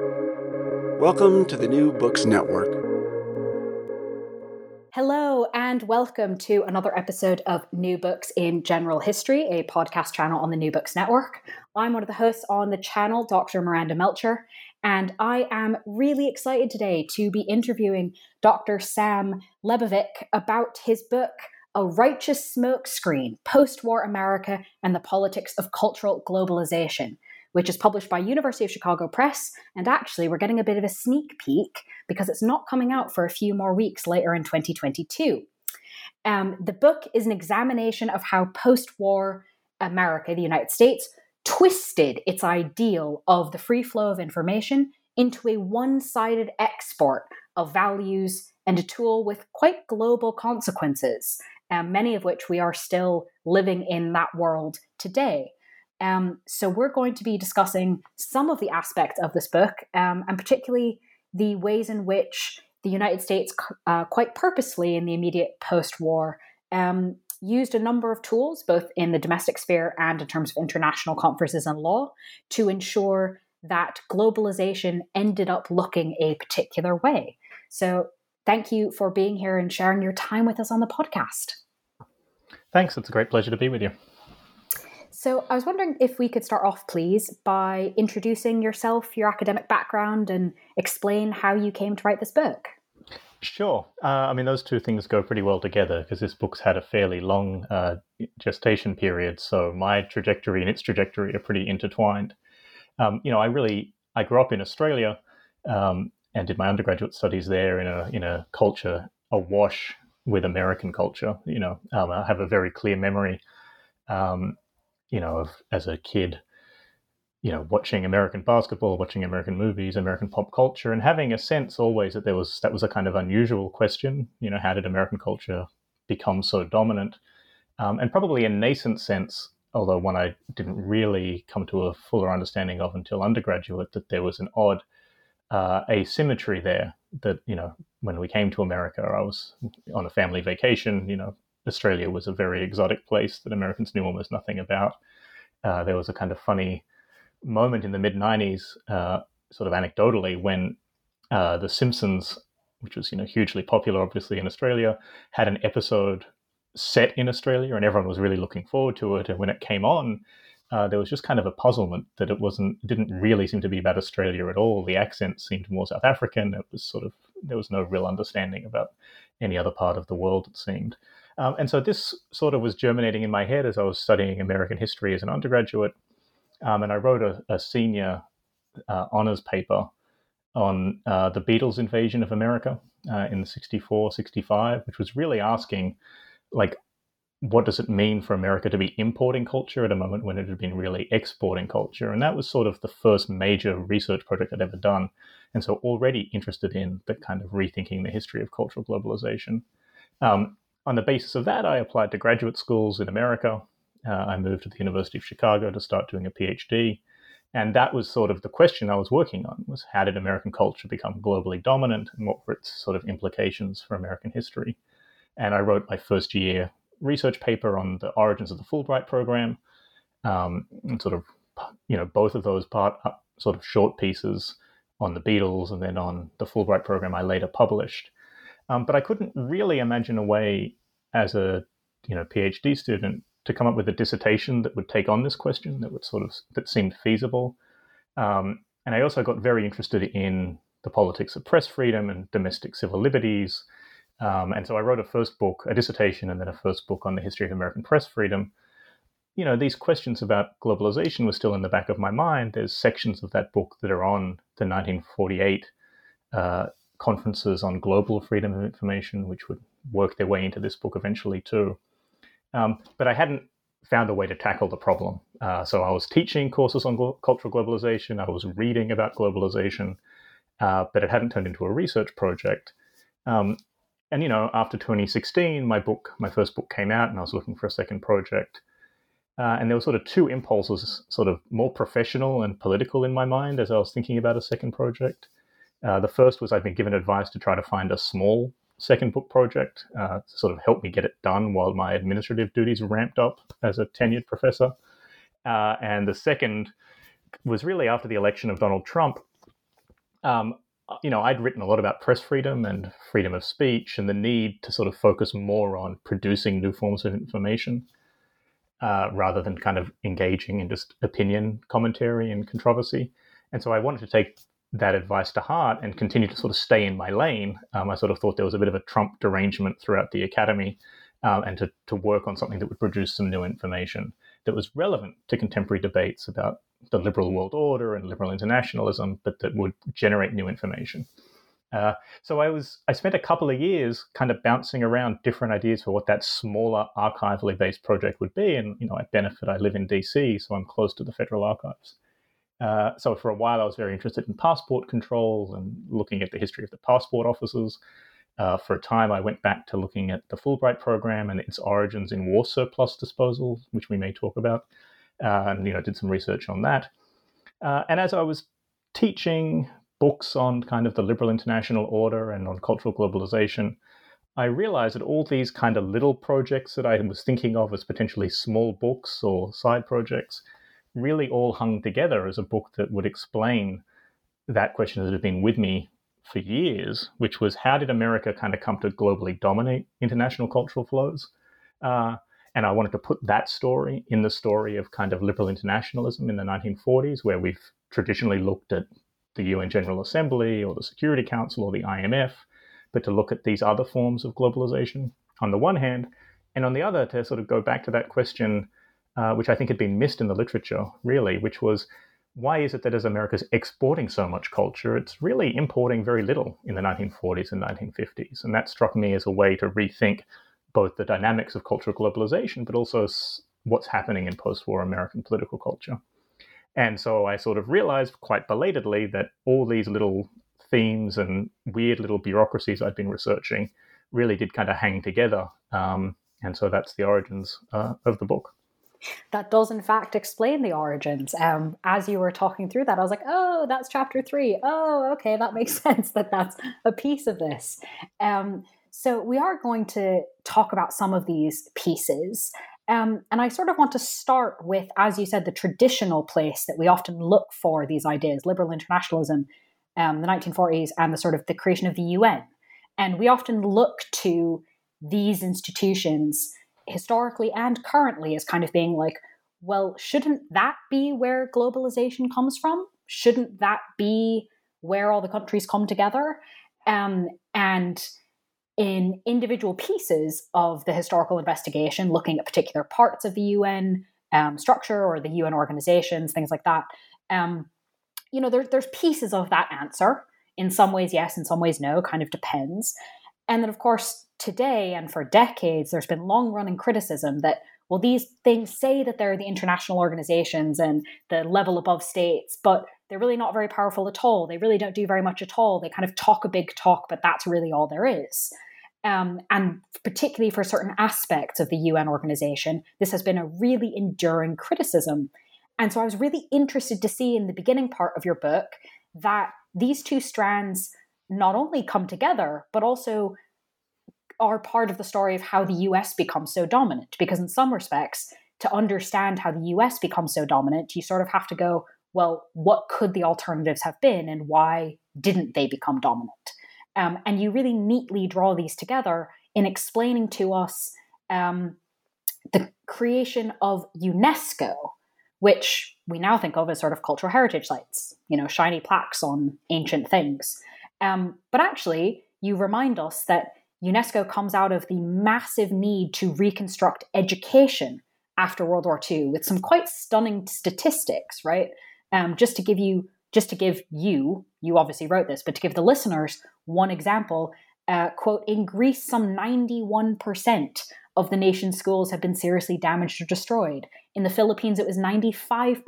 Welcome to the New Books Network. Hello, and welcome to another episode of New Books in General History, a podcast channel on the New Books Network. I'm one of the hosts on the channel, Dr. Miranda Melcher, and I am really excited today to be interviewing Dr. Sam Lebovic about his book, A Righteous Smokescreen Post War America and the Politics of Cultural Globalization which is published by University of Chicago Press. And actually, we're getting a bit of a sneak peek because it's not coming out for a few more weeks later in 2022. Um, the book is an examination of how post war America, the United States, twisted its ideal of the free flow of information into a one sided export of values and a tool with quite global consequences, um, many of which we are still living in that world today. Um, so we're going to be discussing some of the aspects of this book, um, and particularly the ways in which the United States, uh, quite purposely in the immediate post-war, um, used a number of tools, both in the domestic sphere and in terms of international conferences and law, to ensure that globalization ended up looking a particular way. So, thank you for being here and sharing your time with us on the podcast. Thanks. It's a great pleasure to be with you. So, I was wondering if we could start off, please, by introducing yourself, your academic background, and explain how you came to write this book. Sure. Uh, I mean, those two things go pretty well together because this book's had a fairly long uh, gestation period. So, my trajectory and its trajectory are pretty intertwined. Um, you know, I really I grew up in Australia um, and did my undergraduate studies there in a in a culture awash with American culture. You know, um, I have a very clear memory um, you know, of as a kid, you know, watching American basketball, watching American movies, American pop culture, and having a sense always that there was that was a kind of unusual question. You know, how did American culture become so dominant? Um, and probably a nascent sense, although one I didn't really come to a fuller understanding of until undergraduate, that there was an odd uh, asymmetry there. That you know, when we came to America, I was on a family vacation. You know, Australia was a very exotic place that Americans knew almost nothing about. Uh, there was a kind of funny moment in the mid 90s, uh, sort of anecdotally, when uh, The Simpsons, which was you know hugely popular obviously in Australia, had an episode set in Australia, and everyone was really looking forward to it. And when it came on, uh, there was just kind of a puzzlement that it wasn't didn't really seem to be about Australia at all. The accent seemed more South African. It was sort of there was no real understanding about any other part of the world. It seemed. Um, and so this sort of was germinating in my head as I was studying American history as an undergraduate. Um, and I wrote a, a senior uh, honors paper on uh, the Beatles invasion of America uh, in 64, 65, which was really asking, like, what does it mean for America to be importing culture at a moment when it had been really exporting culture? And that was sort of the first major research project I'd ever done. And so already interested in the kind of rethinking the history of cultural globalization. Um, on the basis of that, I applied to graduate schools in America. Uh, I moved to the University of Chicago to start doing a PhD. And that was sort of the question I was working on was how did American culture become globally dominant and what were its sort of implications for American history? And I wrote my first year research paper on the origins of the Fulbright program, um, and sort of, you know, both of those part uh, sort of short pieces on the Beatles and then on the Fulbright program I later published. Um, but I couldn't really imagine a way as a you know PhD student to come up with a dissertation that would take on this question that would sort of that seemed feasible. Um, and I also got very interested in the politics of press freedom and domestic civil liberties. Um, and so I wrote a first book, a dissertation, and then a first book on the history of American press freedom. You know, these questions about globalization were still in the back of my mind. There's sections of that book that are on the 1948 uh, conferences on global freedom of information, which would work their way into this book eventually too. Um, but I hadn't found a way to tackle the problem. Uh, so I was teaching courses on glo- cultural globalization. I was reading about globalization, uh, but it hadn't turned into a research project. Um, and you know, after 2016, my book, my first book came out, and I was looking for a second project. Uh, and there were sort of two impulses, sort of more professional and political in my mind as I was thinking about a second project. Uh, the first was I'd been given advice to try to find a small second book project uh, to sort of help me get it done while my administrative duties ramped up as a tenured professor. Uh, and the second was really after the election of Donald Trump. um, you know, I'd written a lot about press freedom and freedom of speech and the need to sort of focus more on producing new forms of information uh, rather than kind of engaging in just opinion commentary and controversy. And so I wanted to take that advice to heart and continue to sort of stay in my lane. Um, I sort of thought there was a bit of a Trump derangement throughout the academy um, and to, to work on something that would produce some new information that was relevant to contemporary debates about the liberal world order and liberal internationalism, but that would generate new information. Uh, so I was I spent a couple of years kind of bouncing around different ideas for what that smaller archivally based project would be. And you know, I benefit I live in DC, so I'm close to the federal archives. Uh, so for a while, I was very interested in passport controls and looking at the history of the passport offices. Uh, for a time, I went back to looking at the Fulbright program and its origins in war surplus disposal, which we may talk about, uh, and you know did some research on that. Uh, and as I was teaching books on kind of the liberal international order and on cultural globalization, I realized that all these kind of little projects that I was thinking of as potentially small books or side projects really all hung together as a book that would explain that question that had been with me for years, which was how did America kind of come to globally dominate international cultural flows? Uh, and I wanted to put that story in the story of kind of liberal internationalism in the 1940s, where we've traditionally looked at the UN General Assembly or the Security Council or the IMF, but to look at these other forms of globalization on the one hand, and on the other, to sort of go back to that question, uh, which I think had been missed in the literature, really, which was why is it that as America's exporting so much culture, it's really importing very little in the 1940s and 1950s? And that struck me as a way to rethink both the dynamics of cultural globalization, but also what's happening in post war American political culture. And so I sort of realized quite belatedly that all these little themes and weird little bureaucracies I'd been researching really did kind of hang together. Um, and so that's the origins uh, of the book that does in fact explain the origins. Um, as you were talking through that, I was like, oh, that's chapter three. Oh, okay, that makes sense that that's a piece of this. Um, so we are going to talk about some of these pieces. Um, and I sort of want to start with, as you said, the traditional place that we often look for these ideas, liberal internationalism, um, the 1940s, and the sort of the creation of the UN. And we often look to these institutions historically and currently as kind of being like, well, shouldn't that be where globalization comes from? Shouldn't that be where all the countries come together? Um, and in individual pieces of the historical investigation, looking at particular parts of the UN um, structure or the UN organizations, things like that, um, you know, there, there's pieces of that answer. In some ways, yes. In some ways, no. Kind of depends. And then, of course, today and for decades, there's been long running criticism that, well, these things say that they're the international organizations and the level above states, but they're really not very powerful at all. They really don't do very much at all. They kind of talk a big talk, but that's really all there is. Um, and particularly for certain aspects of the UN organization, this has been a really enduring criticism. And so I was really interested to see in the beginning part of your book that these two strands not only come together, but also are part of the story of how the US becomes so dominant. Because in some respects, to understand how the US becomes so dominant, you sort of have to go, well, what could the alternatives have been and why didn't they become dominant? Um, and you really neatly draw these together in explaining to us um, the creation of UNESCO, which we now think of as sort of cultural heritage sites, you know, shiny plaques on ancient things. Um, but actually, you remind us that UNESCO comes out of the massive need to reconstruct education after World War II with some quite stunning statistics, right? Um, just to give you, just to give you, you obviously wrote this, but to give the listeners one example, uh, quote, in Greece, some 91% of the nation's schools have been seriously damaged or destroyed. In the Philippines, it was 95%.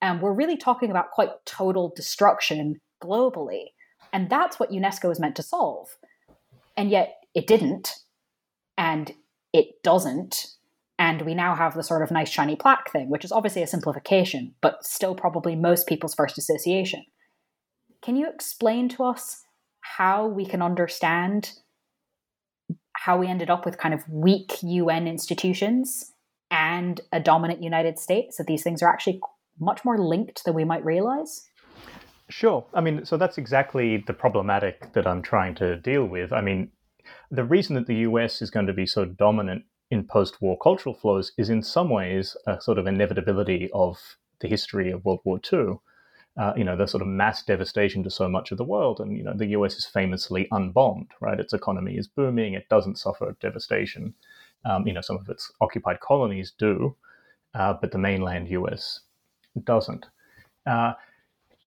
And um, we're really talking about quite total destruction globally. And that's what UNESCO is meant to solve. And yet it didn't. And it doesn't. And we now have the sort of nice shiny plaque thing, which is obviously a simplification, but still probably most people's first association. Can you explain to us how we can understand how we ended up with kind of weak UN institutions and a dominant United States? That these things are actually much more linked than we might realize? Sure. I mean, so that's exactly the problematic that I'm trying to deal with. I mean, the reason that the US is going to be so dominant in post war cultural flows is in some ways a sort of inevitability of the history of World War II. Uh, you know, the sort of mass devastation to so much of the world. And, you know, the US is famously unbombed, right? Its economy is booming, it doesn't suffer devastation. Um, you know, some of its occupied colonies do, uh, but the mainland US doesn't. Uh,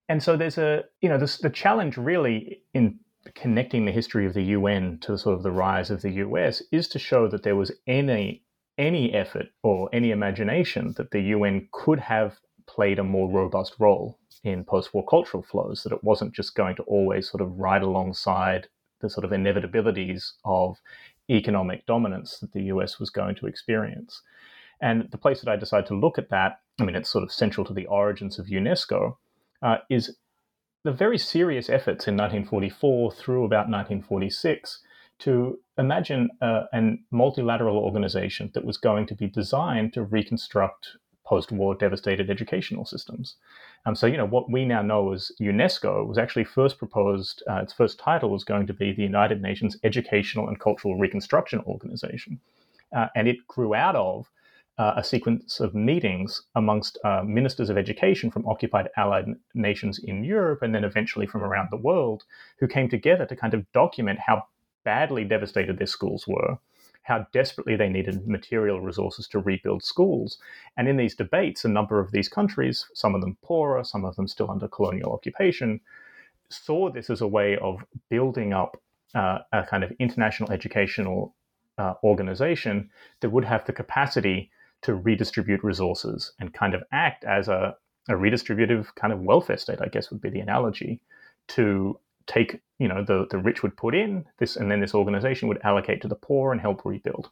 and so there's a, you know, this, the challenge really in connecting the history of the UN to sort of the rise of the US is to show that there was any any effort or any imagination that the UN could have played a more robust role in post-war cultural flows that it wasn't just going to always sort of ride alongside the sort of inevitabilities of economic dominance that the US was going to experience. And the place that I decided to look at that, I mean, it's sort of central to the origins of UNESCO, uh, is the very serious efforts in 1944 through about 1946 to imagine uh, a multilateral organization that was going to be designed to reconstruct post-war devastated educational systems. Um, so, you know, what we now know as UNESCO was actually first proposed, uh, its first title was going to be the United Nations Educational and Cultural Reconstruction Organization. Uh, and it grew out of uh, a sequence of meetings amongst uh, ministers of education from occupied allied nations in Europe and then eventually from around the world who came together to kind of document how badly devastated their schools were, how desperately they needed material resources to rebuild schools. And in these debates, a number of these countries, some of them poorer, some of them still under colonial occupation, saw this as a way of building up uh, a kind of international educational uh, organization that would have the capacity to redistribute resources and kind of act as a, a redistributive kind of welfare state, I guess would be the analogy, to take, you know, the, the rich would put in this, and then this organization would allocate to the poor and help rebuild.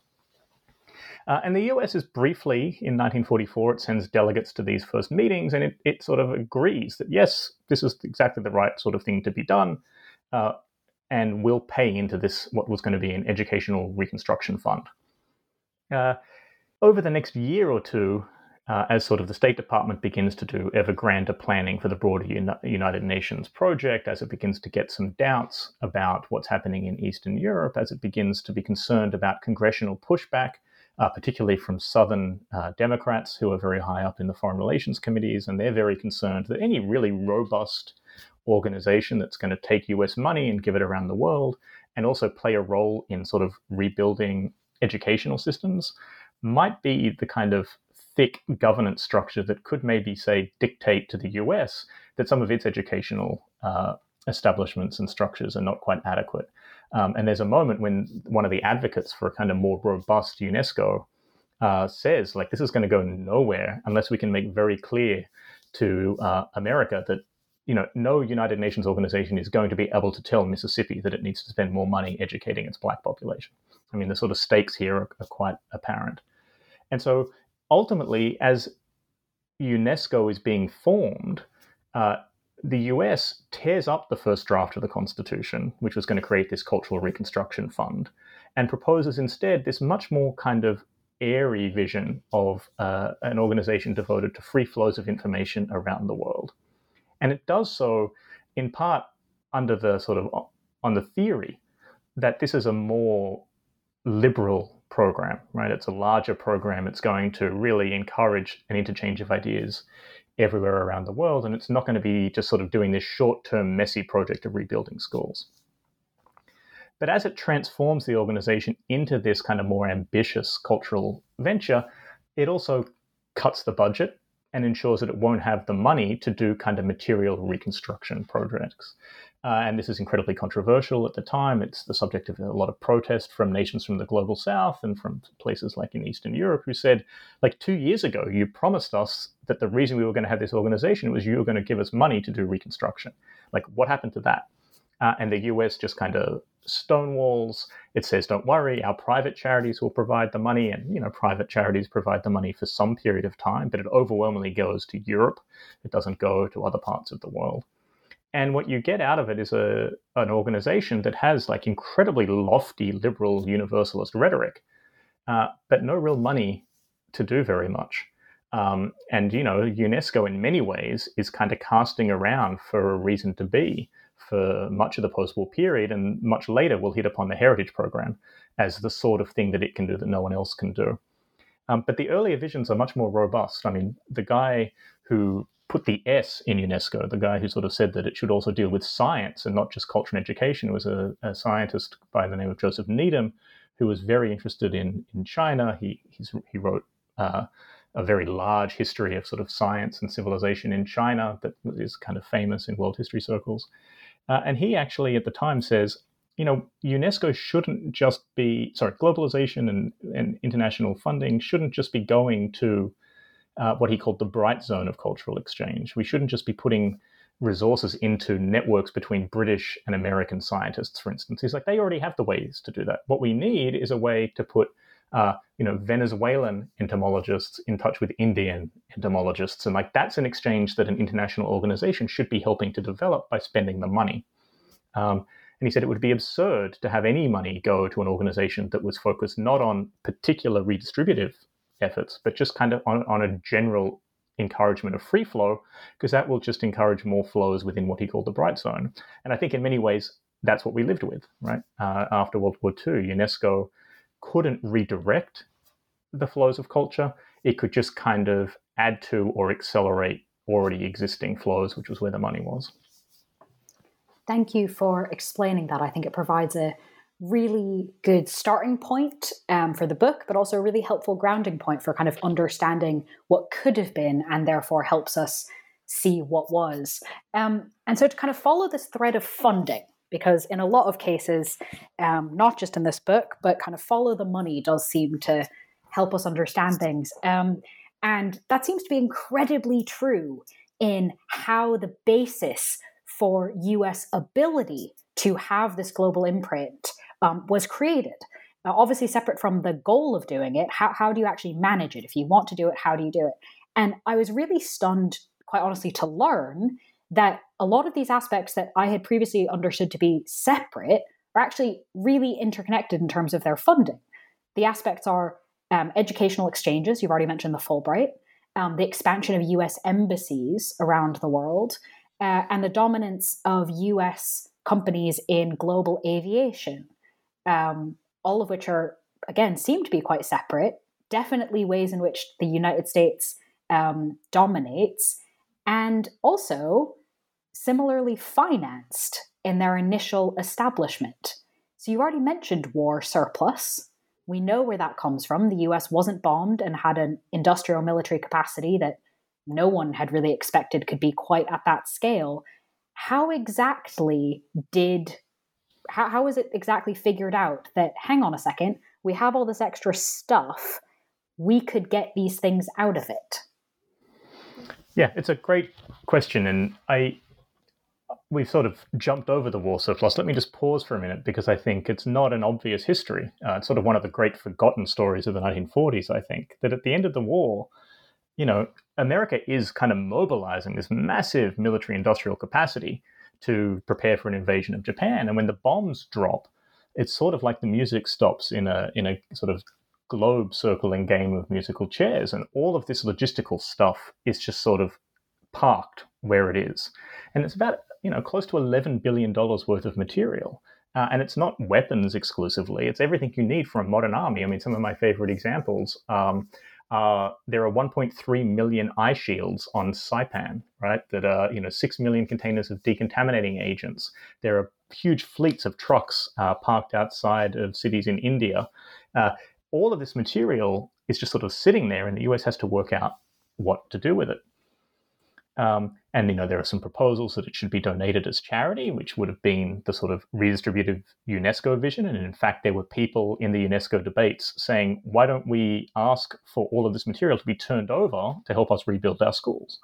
Uh, and the US is briefly, in 1944, it sends delegates to these first meetings and it, it sort of agrees that, yes, this is exactly the right sort of thing to be done. Uh, and will pay into this, what was going to be an educational reconstruction fund. Uh, over the next year or two, uh, as sort of the State Department begins to do ever grander planning for the broader Uni- United Nations project, as it begins to get some doubts about what's happening in Eastern Europe, as it begins to be concerned about congressional pushback, uh, particularly from Southern uh, Democrats who are very high up in the foreign relations committees, and they're very concerned that any really robust organization that's going to take US money and give it around the world and also play a role in sort of rebuilding educational systems might be the kind of thick governance structure that could maybe say dictate to the US that some of its educational uh, establishments and structures are not quite adequate. Um, and there's a moment when one of the advocates for a kind of more robust UNESCO uh, says, like, this is going to go nowhere unless we can make very clear to uh, America that you know no United Nations organization is going to be able to tell Mississippi that it needs to spend more money educating its black population. I mean, the sort of stakes here are, are quite apparent. And so ultimately, as UNESCO is being formed, uh, the US tears up the first draft of the Constitution, which was going to create this Cultural Reconstruction Fund, and proposes instead this much more kind of airy vision of uh, an organization devoted to free flows of information around the world. And it does so in part under the sort of on the theory that this is a more liberal program, right? It's a larger program. It's going to really encourage an interchange of ideas everywhere around the world. And it's not going to be just sort of doing this short term, messy project of rebuilding schools. But as it transforms the organization into this kind of more ambitious cultural venture, it also cuts the budget and ensures that it won't have the money to do kind of material reconstruction projects. Uh, and this is incredibly controversial at the time. It's the subject of a lot of protest from nations from the global south and from places like in Eastern Europe who said, like two years ago, you promised us that the reason we were going to have this organization was you were going to give us money to do reconstruction. Like, what happened to that? Uh, and the US just kind of stonewalls. It says, don't worry, our private charities will provide the money. And, you know, private charities provide the money for some period of time, but it overwhelmingly goes to Europe. It doesn't go to other parts of the world. And what you get out of it is a, an organization that has like incredibly lofty liberal universalist rhetoric, uh, but no real money to do very much. Um, and, you know, UNESCO in many ways is kind of casting around for a reason to be for much of the post war period. And much later, we'll hit upon the Heritage Program as the sort of thing that it can do that no one else can do. Um, but the earlier visions are much more robust. I mean, the guy who put the S in UNESCO, the guy who sort of said that it should also deal with science and not just culture and education, was a, a scientist by the name of Joseph Needham, who was very interested in, in China. He, he wrote uh, a very large history of sort of science and civilization in China that is kind of famous in world history circles. Uh, and he actually at the time says, you know, UNESCO shouldn't just be, sorry, globalization and, and international funding shouldn't just be going to uh, what he called the bright zone of cultural exchange. We shouldn't just be putting resources into networks between British and American scientists, for instance. He's like, they already have the ways to do that. What we need is a way to put uh, you know, Venezuelan entomologists in touch with Indian entomologists. And like that's an exchange that an international organization should be helping to develop by spending the money. Um, and he said it would be absurd to have any money go to an organization that was focused not on particular redistributive efforts, but just kind of on, on a general encouragement of free flow, because that will just encourage more flows within what he called the bright zone. And I think in many ways, that's what we lived with, right? Uh, after World War II, UNESCO couldn't redirect the flows of culture. It could just kind of add to or accelerate already existing flows, which was where the money was. Thank you for explaining that. I think it provides a really good starting point um, for the book, but also a really helpful grounding point for kind of understanding what could have been and therefore helps us see what was. Um, and so to kind of follow this thread of funding, because in a lot of cases, um, not just in this book, but kind of follow the money does seem to help us understand things. Um, and that seems to be incredibly true in how the basis for US ability to have this global imprint um, was created. Now, obviously, separate from the goal of doing it, how, how do you actually manage it? If you want to do it, how do you do it? And I was really stunned, quite honestly, to learn that a lot of these aspects that I had previously understood to be separate are actually really interconnected in terms of their funding. The aspects are um, educational exchanges, you've already mentioned the Fulbright, um, the expansion of US embassies around the world, uh, and the dominance of US companies in global aviation, um, all of which are, again, seem to be quite separate, definitely ways in which the United States um, dominates, and also similarly financed in their initial establishment. So you already mentioned war surplus. We know where that comes from. The US wasn't bombed and had an industrial military capacity that no one had really expected could be quite at that scale. How exactly did how, how was it exactly figured out that hang on a second, we have all this extra stuff, we could get these things out of it? Yeah, it's a great question, and I we've sort of jumped over the war surplus. Let me just pause for a minute because I think it's not an obvious history. Uh, it's sort of one of the great forgotten stories of the 1940s. I think that at the end of the war, you know, America is kind of mobilizing this massive military industrial capacity to prepare for an invasion of Japan. And when the bombs drop, it's sort of like the music stops in a in a sort of globe circling game of musical chairs, and all of this logistical stuff is just sort of parked where it is. And it's about you know close to eleven billion dollars worth of material. Uh, and it's not weapons exclusively; it's everything you need for a modern army. I mean, some of my favorite examples. Um, uh, there are 1.3 million eye shields on Saipan, right? That are you know six million containers of decontaminating agents. There are huge fleets of trucks uh, parked outside of cities in India. Uh, all of this material is just sort of sitting there, and the US has to work out what to do with it. Um, and you know there are some proposals that it should be donated as charity, which would have been the sort of redistributive UNESCO vision. And in fact, there were people in the UNESCO debates saying, "Why don't we ask for all of this material to be turned over to help us rebuild our schools?"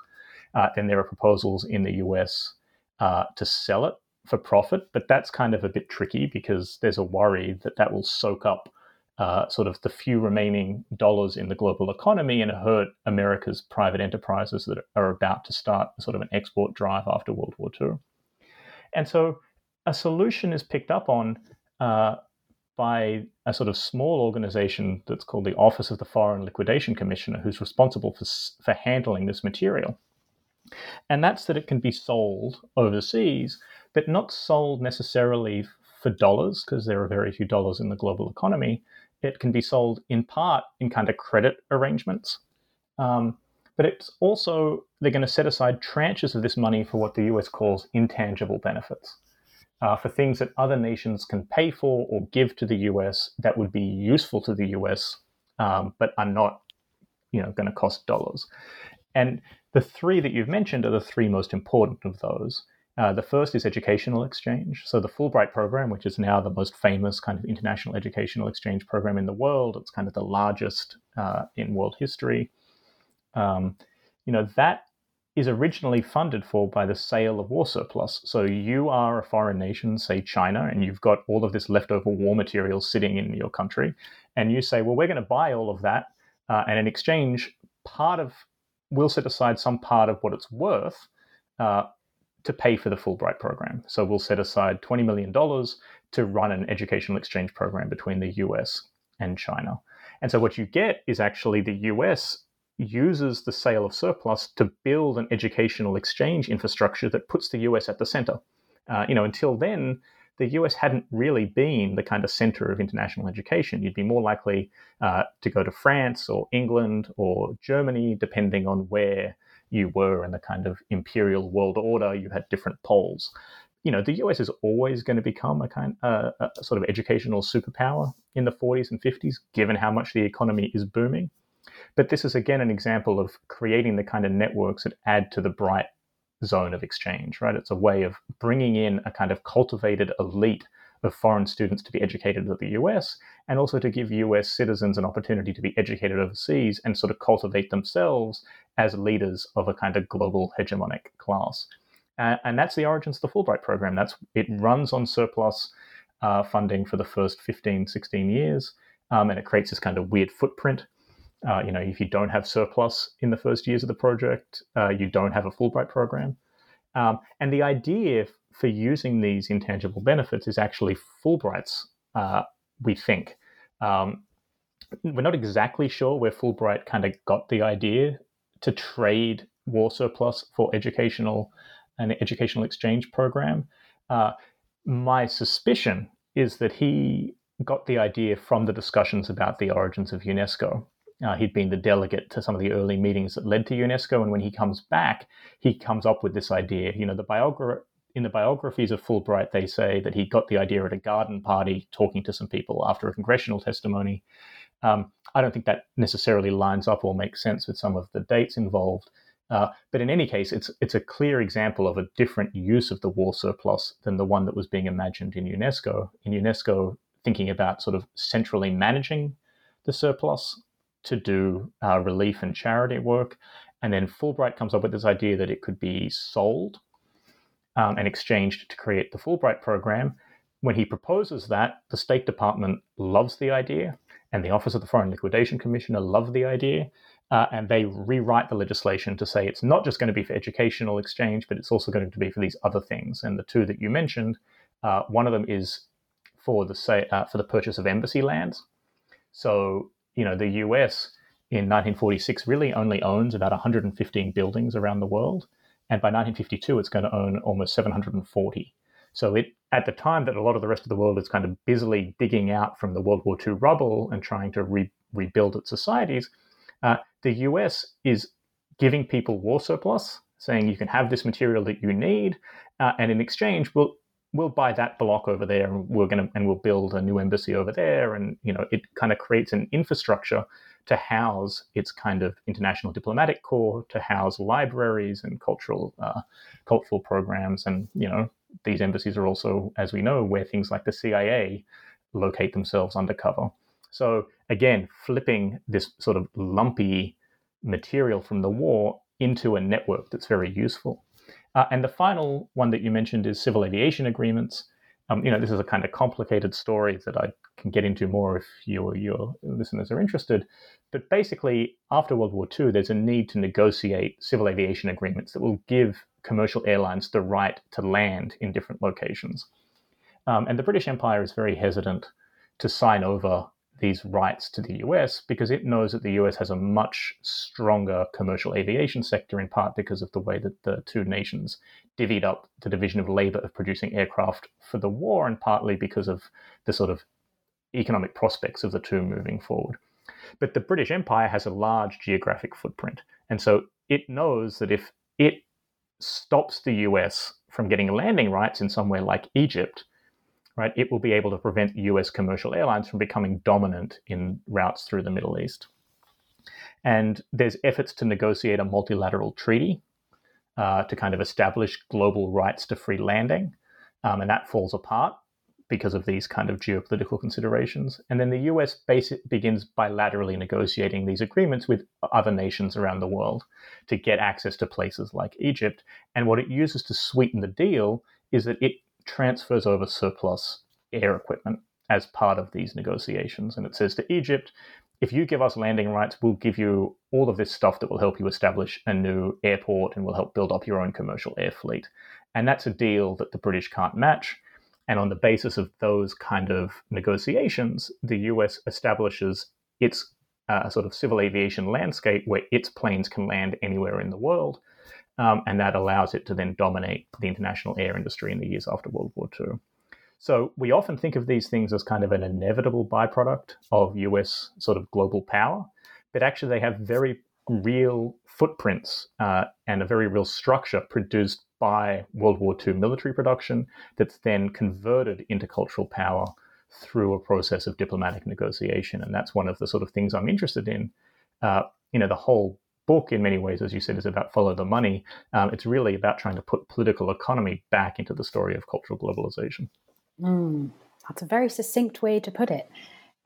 Uh, then there are proposals in the US uh, to sell it for profit, but that's kind of a bit tricky because there's a worry that that will soak up uh, sort of the few remaining dollars in the global economy and hurt America's private enterprises that are about to start sort of an export drive after World War II. And so a solution is picked up on uh, by a sort of small organization that's called the Office of the Foreign Liquidation Commissioner, who's responsible for, for handling this material. And that's that it can be sold overseas, but not sold necessarily for dollars, because there are very few dollars in the global economy. It can be sold in part in kind of credit arrangements. Um, but it's also, they're going to set aside tranches of this money for what the US calls intangible benefits uh, for things that other nations can pay for or give to the US that would be useful to the US, um, but are not, you know, going to cost dollars. And the three that you've mentioned are the three most important of those. Uh, the first is educational exchange. So the Fulbright program, which is now the most famous kind of international educational exchange program in the world, it's kind of the largest uh, in world history. Um, you know that is originally funded for by the sale of war surplus. So you are a foreign nation, say China, and you've got all of this leftover war material sitting in your country, and you say, well, we're going to buy all of that, uh, and in exchange, part of we'll set aside some part of what it's worth uh, to pay for the Fulbright program. So we'll set aside $20 million to run an educational exchange program between the US and China. And so what you get is actually the US uses the sale of surplus to build an educational exchange infrastructure that puts the US at the center. Uh, you know, until then, the US hadn't really been the kind of center of international education. You'd be more likely uh, to go to France or England or Germany, depending on where you were in the kind of imperial world order. You had different poles. You know, the US is always going to become a kind, uh, a sort of educational superpower in the 40s and 50s, given how much the economy is booming. But this is again an example of creating the kind of networks that add to the bright zone of exchange, right? It's a way of bringing in a kind of cultivated elite of foreign students to be educated at the US and also to give US citizens an opportunity to be educated overseas and sort of cultivate themselves as leaders of a kind of global hegemonic class. Uh, and that's the origins of the Fulbright program. That's it runs on surplus uh, funding for the first 15, 16 years, um, and it creates this kind of weird footprint uh, you know, if you don't have surplus in the first years of the project, uh, you don't have a Fulbright program. Um, and the idea for using these intangible benefits is actually Fulbrights, uh, we think. Um, we're not exactly sure where Fulbright kind of got the idea to trade war surplus for educational an educational exchange program. Uh, my suspicion is that he got the idea from the discussions about the origins of UNESCO. Uh, he'd been the delegate to some of the early meetings that led to UNESCO, and when he comes back, he comes up with this idea. You know, the biographer in the biographies of Fulbright, they say that he got the idea at a garden party, talking to some people after a congressional testimony. Um, I don't think that necessarily lines up or makes sense with some of the dates involved. Uh, but in any case, it's it's a clear example of a different use of the war surplus than the one that was being imagined in UNESCO. In UNESCO, thinking about sort of centrally managing the surplus to do uh, relief and charity work. And then Fulbright comes up with this idea that it could be sold um, and exchanged to create the Fulbright program. When he proposes that, the State Department loves the idea, and the Office of the Foreign Liquidation Commissioner love the idea. Uh, and they rewrite the legislation to say it's not just going to be for educational exchange, but it's also going to be for these other things. And the two that you mentioned, uh, one of them is for the say uh, for the purchase of embassy lands. So you know, the US in 1946 really only owns about 115 buildings around the world. And by 1952, it's going to own almost 740. So it, at the time that a lot of the rest of the world is kind of busily digging out from the World War II rubble and trying to re- rebuild its societies, uh, the US is giving people war surplus, saying you can have this material that you need, uh, and in exchange, we'll we'll buy that block over there and we're to and we'll build a new embassy over there and you know it kind of creates an infrastructure to house its kind of international diplomatic corps to house libraries and cultural uh, cultural programs. And you know these embassies are also as we know where things like the CIA locate themselves undercover. So again flipping this sort of lumpy material from the war into a network that's very useful. Uh, and the final one that you mentioned is civil aviation agreements. Um, you know, this is a kind of complicated story that I can get into more if your your listeners are interested. But basically, after World War II, there's a need to negotiate civil aviation agreements that will give commercial airlines the right to land in different locations. Um, and the British Empire is very hesitant to sign over these rights to the US because it knows that the US has a much stronger commercial aviation sector, in part because of the way that the two nations divvied up the division of labor of producing aircraft for the war, and partly because of the sort of economic prospects of the two moving forward. But the British Empire has a large geographic footprint. And so it knows that if it stops the US from getting landing rights in somewhere like Egypt, right, it will be able to prevent US commercial airlines from becoming dominant in routes through the Middle East. And there's efforts to negotiate a multilateral treaty uh, to kind of establish global rights to free landing. Um, and that falls apart because of these kind of geopolitical considerations. And then the US begins bilaterally negotiating these agreements with other nations around the world to get access to places like Egypt. And what it uses to sweeten the deal is that it transfers over surplus air equipment as part of these negotiations. And it says to Egypt, if you give us landing rights, we'll give you all of this stuff that will help you establish a new airport and will help build up your own commercial air fleet. And that's a deal that the British can't match. And on the basis of those kind of negotiations, the US establishes its uh, sort of civil aviation landscape where its planes can land anywhere in the world. Um, and that allows it to then dominate the international air industry in the years after World War II. So we often think of these things as kind of an inevitable byproduct of US sort of global power, but actually they have very real footprints uh, and a very real structure produced by World War II military production that's then converted into cultural power through a process of diplomatic negotiation. And that's one of the sort of things I'm interested in. Uh, you know, the whole book, in many ways, as you said, is about follow the money. Um, it's really about trying to put political economy back into the story of cultural globalization. Mm, that's a very succinct way to put it.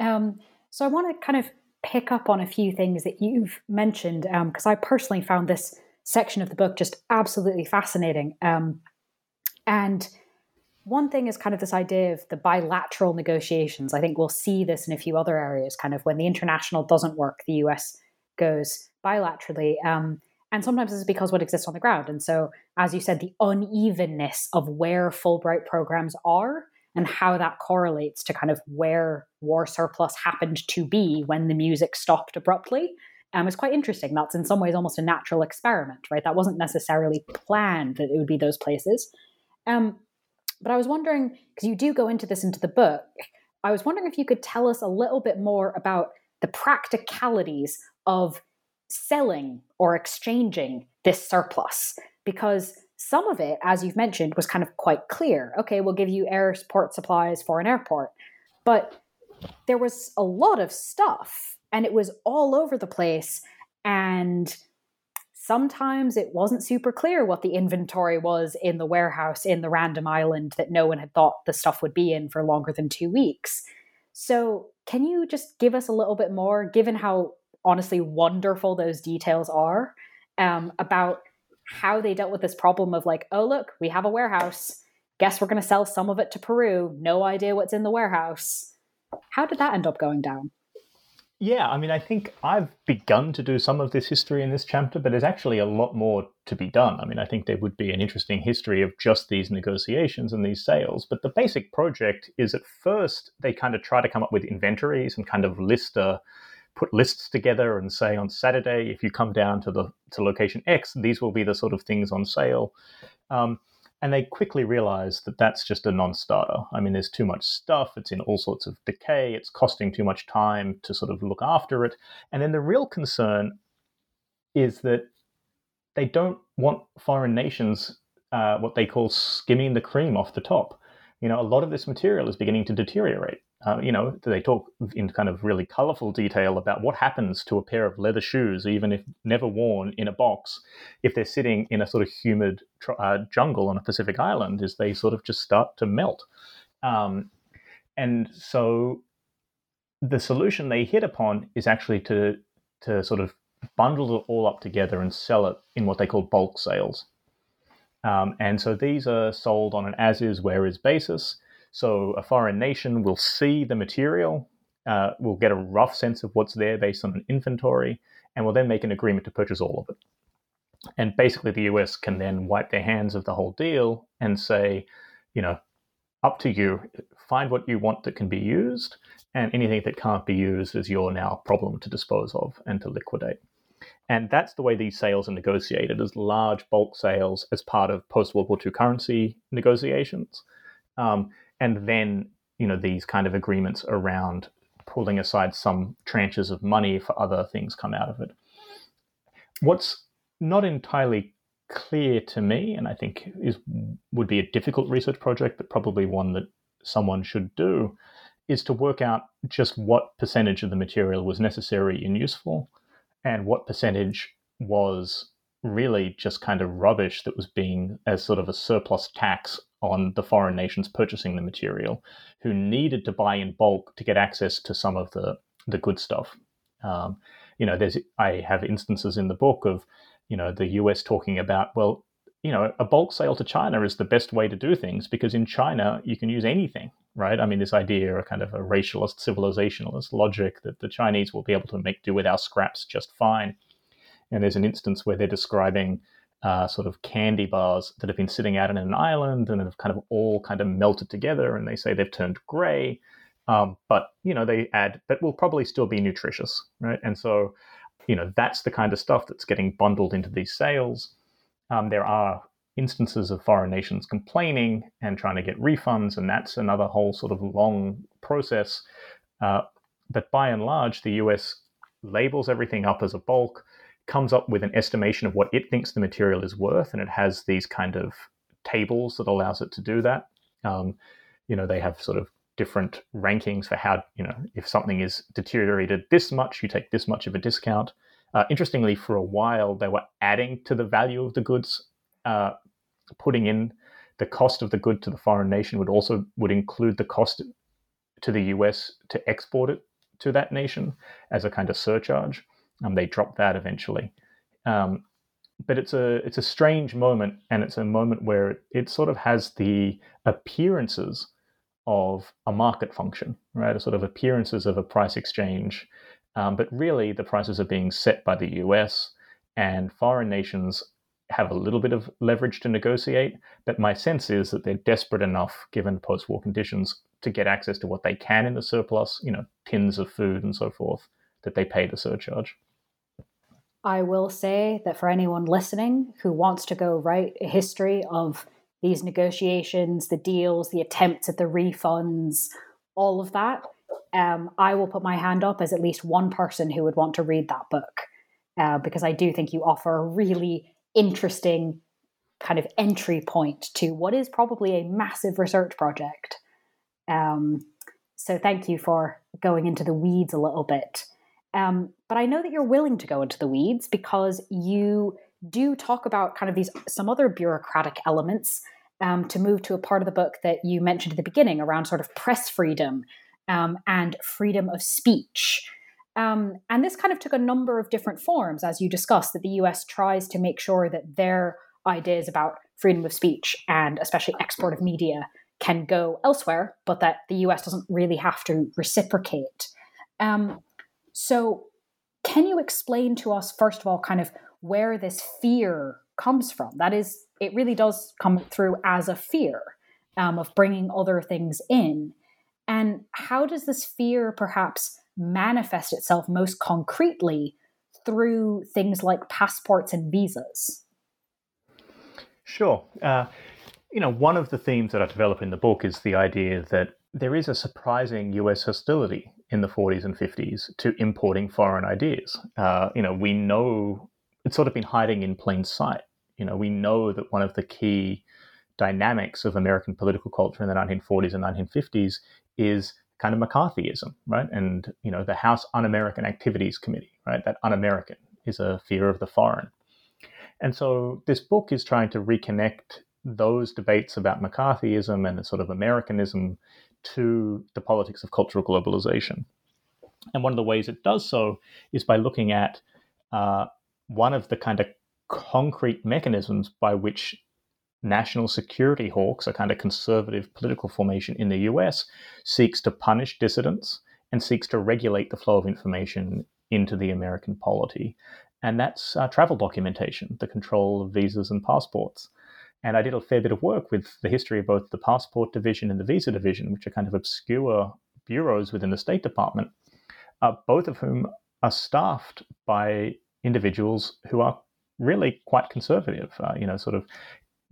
Um, so I want to kind of pick up on a few things that you've mentioned because um, I personally found this section of the book just absolutely fascinating. Um, and one thing is kind of this idea of the bilateral negotiations. I think we'll see this in a few other areas, kind of when the international doesn't work, the US goes bilaterally. Um, and sometimes this is because what exists on the ground. And so, as you said, the unevenness of where Fulbright programs are and how that correlates to kind of where war surplus happened to be when the music stopped abruptly um, is quite interesting. That's in some ways almost a natural experiment, right? That wasn't necessarily planned that it would be those places. Um, but I was wondering, because you do go into this into the book, I was wondering if you could tell us a little bit more about the practicalities of selling or exchanging this surplus. Because some of it, as you've mentioned, was kind of quite clear. Okay, we'll give you airport supplies for an airport. But there was a lot of stuff and it was all over the place and sometimes it wasn't super clear what the inventory was in the warehouse in the random island that no one had thought the stuff would be in for longer than two weeks. So, can you just give us a little bit more, given how honestly wonderful those details are, um, about how they dealt with this problem of like, oh, look, we have a warehouse. Guess we're going to sell some of it to Peru. No idea what's in the warehouse. How did that end up going down? Yeah, I mean, I think I've begun to do some of this history in this chapter, but there's actually a lot more to be done. I mean, I think there would be an interesting history of just these negotiations and these sales. But the basic project is at first they kind of try to come up with inventories and kind of list a uh, put lists together and say on Saturday, if you come down to the to location X, these will be the sort of things on sale. Um, and they quickly realize that that's just a non-starter. I mean, there's too much stuff. It's in all sorts of decay. It's costing too much time to sort of look after it. And then the real concern is that they don't want foreign nations uh, what they call skimming the cream off the top. You know, a lot of this material is beginning to deteriorate. Uh, you know, they talk in kind of really colorful detail about what happens to a pair of leather shoes, even if never worn in a box, if they're sitting in a sort of humid uh, jungle on a Pacific island, is they sort of just start to melt. Um, and so the solution they hit upon is actually to to sort of bundle it all up together and sell it in what they call bulk sales. Um, and so these are sold on an as is, where is basis. So a foreign nation will see the material, uh, will get a rough sense of what's there based on an inventory, and will then make an agreement to purchase all of it. And basically, the US can then wipe their hands of the whole deal and say, you know, up to you. Find what you want that can be used, and anything that can't be used is your now problem to dispose of and to liquidate. And that's the way these sales are negotiated as large bulk sales as part of post World War II currency negotiations. Um, and then, you know, these kind of agreements around pulling aside some tranches of money for other things come out of it. What's not entirely clear to me, and I think is would be a difficult research project, but probably one that someone should do, is to work out just what percentage of the material was necessary and useful, and what percentage was really just kind of rubbish that was being as sort of a surplus tax on the foreign nations purchasing the material, who needed to buy in bulk to get access to some of the the good stuff. Um, you know, there's I have instances in the book of you know the US talking about well, you know, a bulk sale to China is the best way to do things because in China you can use anything, right? I mean, this idea, a kind of a racialist, civilizationalist logic that the Chinese will be able to make do with our scraps just fine. And there's an instance where they're describing uh, sort of candy bars that have been sitting out in an island and have kind of all kind of melted together, and they say they've turned grey. Um, but you know, they add, but will probably still be nutritious, right? And so, you know, that's the kind of stuff that's getting bundled into these sales. Um, there are instances of foreign nations complaining and trying to get refunds, and that's another whole sort of long process. Uh, but by and large, the US labels everything up as a bulk, comes up with an estimation of what it thinks the material is worth, and it has these kind of tables that allows it to do that. Um, you know, they have sort of different rankings for how you know if something is deteriorated this much, you take this much of a discount. Uh, interestingly, for a while they were adding to the value of the goods, uh, putting in the cost of the good to the foreign nation would also would include the cost to the US to export it to that nation as a kind of surcharge. Um, they dropped that eventually. Um, but it's a it's a strange moment, and it's a moment where it, it sort of has the appearances of a market function, right? A sort of appearances of a price exchange, um, but really the prices are being set by the U.S. and foreign nations have a little bit of leverage to negotiate. But my sense is that they're desperate enough, given post-war conditions, to get access to what they can in the surplus, you know, tins of food and so forth, that they pay the surcharge. I will say that for anyone listening who wants to go write a history of these negotiations, the deals, the attempts at the refunds, all of that, um, I will put my hand up as at least one person who would want to read that book uh, because I do think you offer a really interesting kind of entry point to what is probably a massive research project. Um, so thank you for going into the weeds a little bit. Um, but I know that you're willing to go into the weeds because you do talk about kind of these some other bureaucratic elements um, to move to a part of the book that you mentioned at the beginning around sort of press freedom um, and freedom of speech. Um, and this kind of took a number of different forms, as you discussed, that the US tries to make sure that their ideas about freedom of speech and especially export of media can go elsewhere, but that the US doesn't really have to reciprocate. Um, so, can you explain to us, first of all, kind of where this fear comes from? That is, it really does come through as a fear um, of bringing other things in. And how does this fear perhaps manifest itself most concretely through things like passports and visas? Sure. Uh, you know, one of the themes that I develop in the book is the idea that there is a surprising US hostility in the 40s and 50s to importing foreign ideas. Uh, you know, we know it's sort of been hiding in plain sight. You know, we know that one of the key dynamics of American political culture in the 1940s and 1950s is kind of McCarthyism, right? And you know, the House Un-American Activities Committee, right? That un-American is a fear of the foreign. And so this book is trying to reconnect those debates about McCarthyism and the sort of Americanism to the politics of cultural globalization. And one of the ways it does so is by looking at uh, one of the kind of concrete mechanisms by which national security hawks, a kind of conservative political formation in the US, seeks to punish dissidents and seeks to regulate the flow of information into the American polity. And that's uh, travel documentation, the control of visas and passports. And I did a fair bit of work with the history of both the passport division and the visa division, which are kind of obscure bureaus within the State Department, uh, both of whom are staffed by individuals who are really quite conservative. Uh, you know, sort of